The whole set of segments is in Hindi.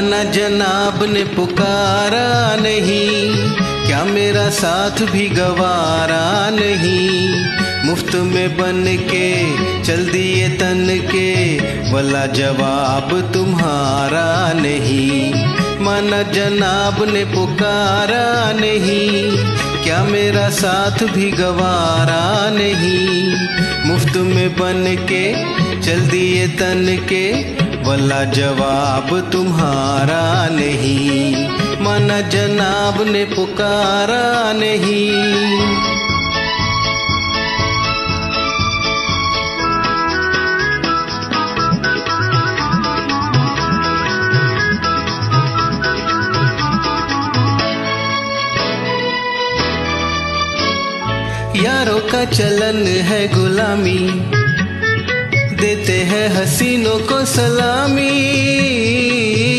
माना जनाब ने पुकारा नहीं। क्या मेरा साथ भी गवारा नहीं? मुफ़्त में बन के चल दिए तन के वाला जवाब तुम्हारा नहीं। माना जनाब ने पुकारा नहीं। क्या मेरा साथ भी गवारा नहीं? मुफ़्त में बन के चल दिए तन के वाला जवाब तुम्हारा नहीं। माना जनाब ने पुकारा नहीं। यारों का चलन है गुलामी। देते हैं हसीनों को सलामी।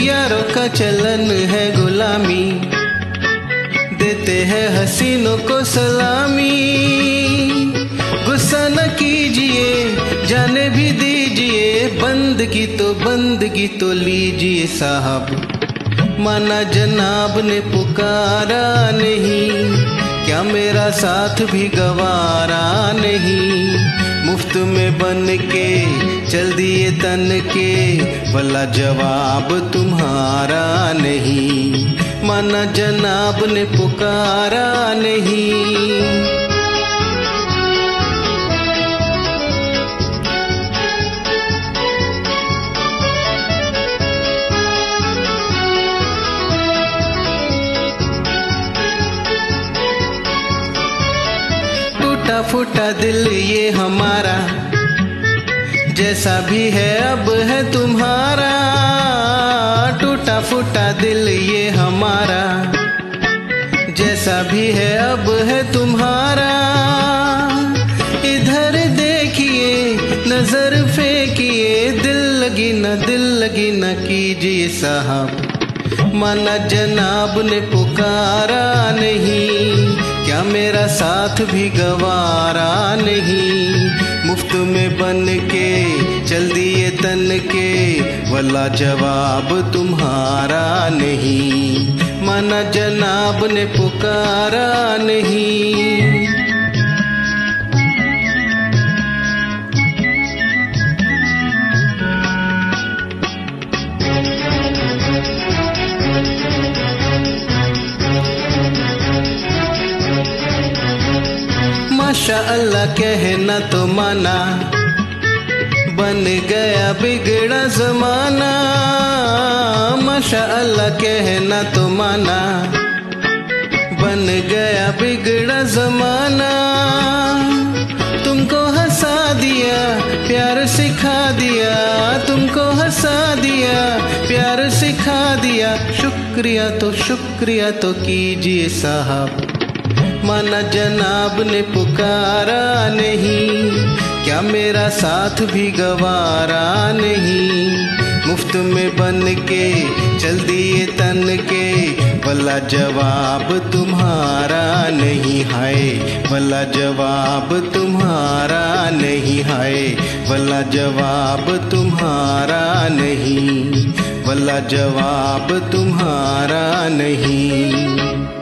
यारों का चलन है गुलामी। देते हैं हसीनों को सलामी। गुस्सा न कीजिए, जाने भी दीजिए। बंदगी तो बंदगी तो लीजिए साहब। माना जनाब ने पुकारा नहीं। क्या मेरा साथ भी गवारा नहीं? मुफ़्त में बन के चल दिए तन के, भला जवाब तुम्हारा नहीं। माना जनाब ने पुकारा नहीं। टूटा फूटा दिल ये हमारा, जैसा भी है अब है तुम्हारा। टूटा फूटा दिल ये हमारा, जैसा भी है अब है तुम्हारा। इधर देखिए, नज़र फेंकिए, दिल लगी न, दिल लगी न कीजिए साहब। माना जनाब ने पुकारा नहीं क्या मेरा साथ भी गवारा नहीं? मुफ़्त में बन के चल दिए तन के वाला जवाब तुम्हारा नहीं। माना जनाब ने पुकारा नहीं। अल्लाह कहना तो माना। बन गया बिगड़ा जमाना। अल्लाह कहना तो माना। बन गया बिगड़ा जमाना। तुमको हंसा दिया, प्यार सिखा दिया। तुमको हंसा दिया, प्यार सिखा दिया। शुक्रिया तो शुक्रिया तो कीजिए साहब। माना जनाब ने पुकारा नहीं। क्या मेरा साथ भी गवारा नहीं? मुफ़्त में बन के चल दिए तन के भला जवाब तुम्हारा नहीं है भला जवाब तुम्हारा नहीं है भला जवाब तुम्हारा नहीं। भला जवाब तुम्हारा नहीं।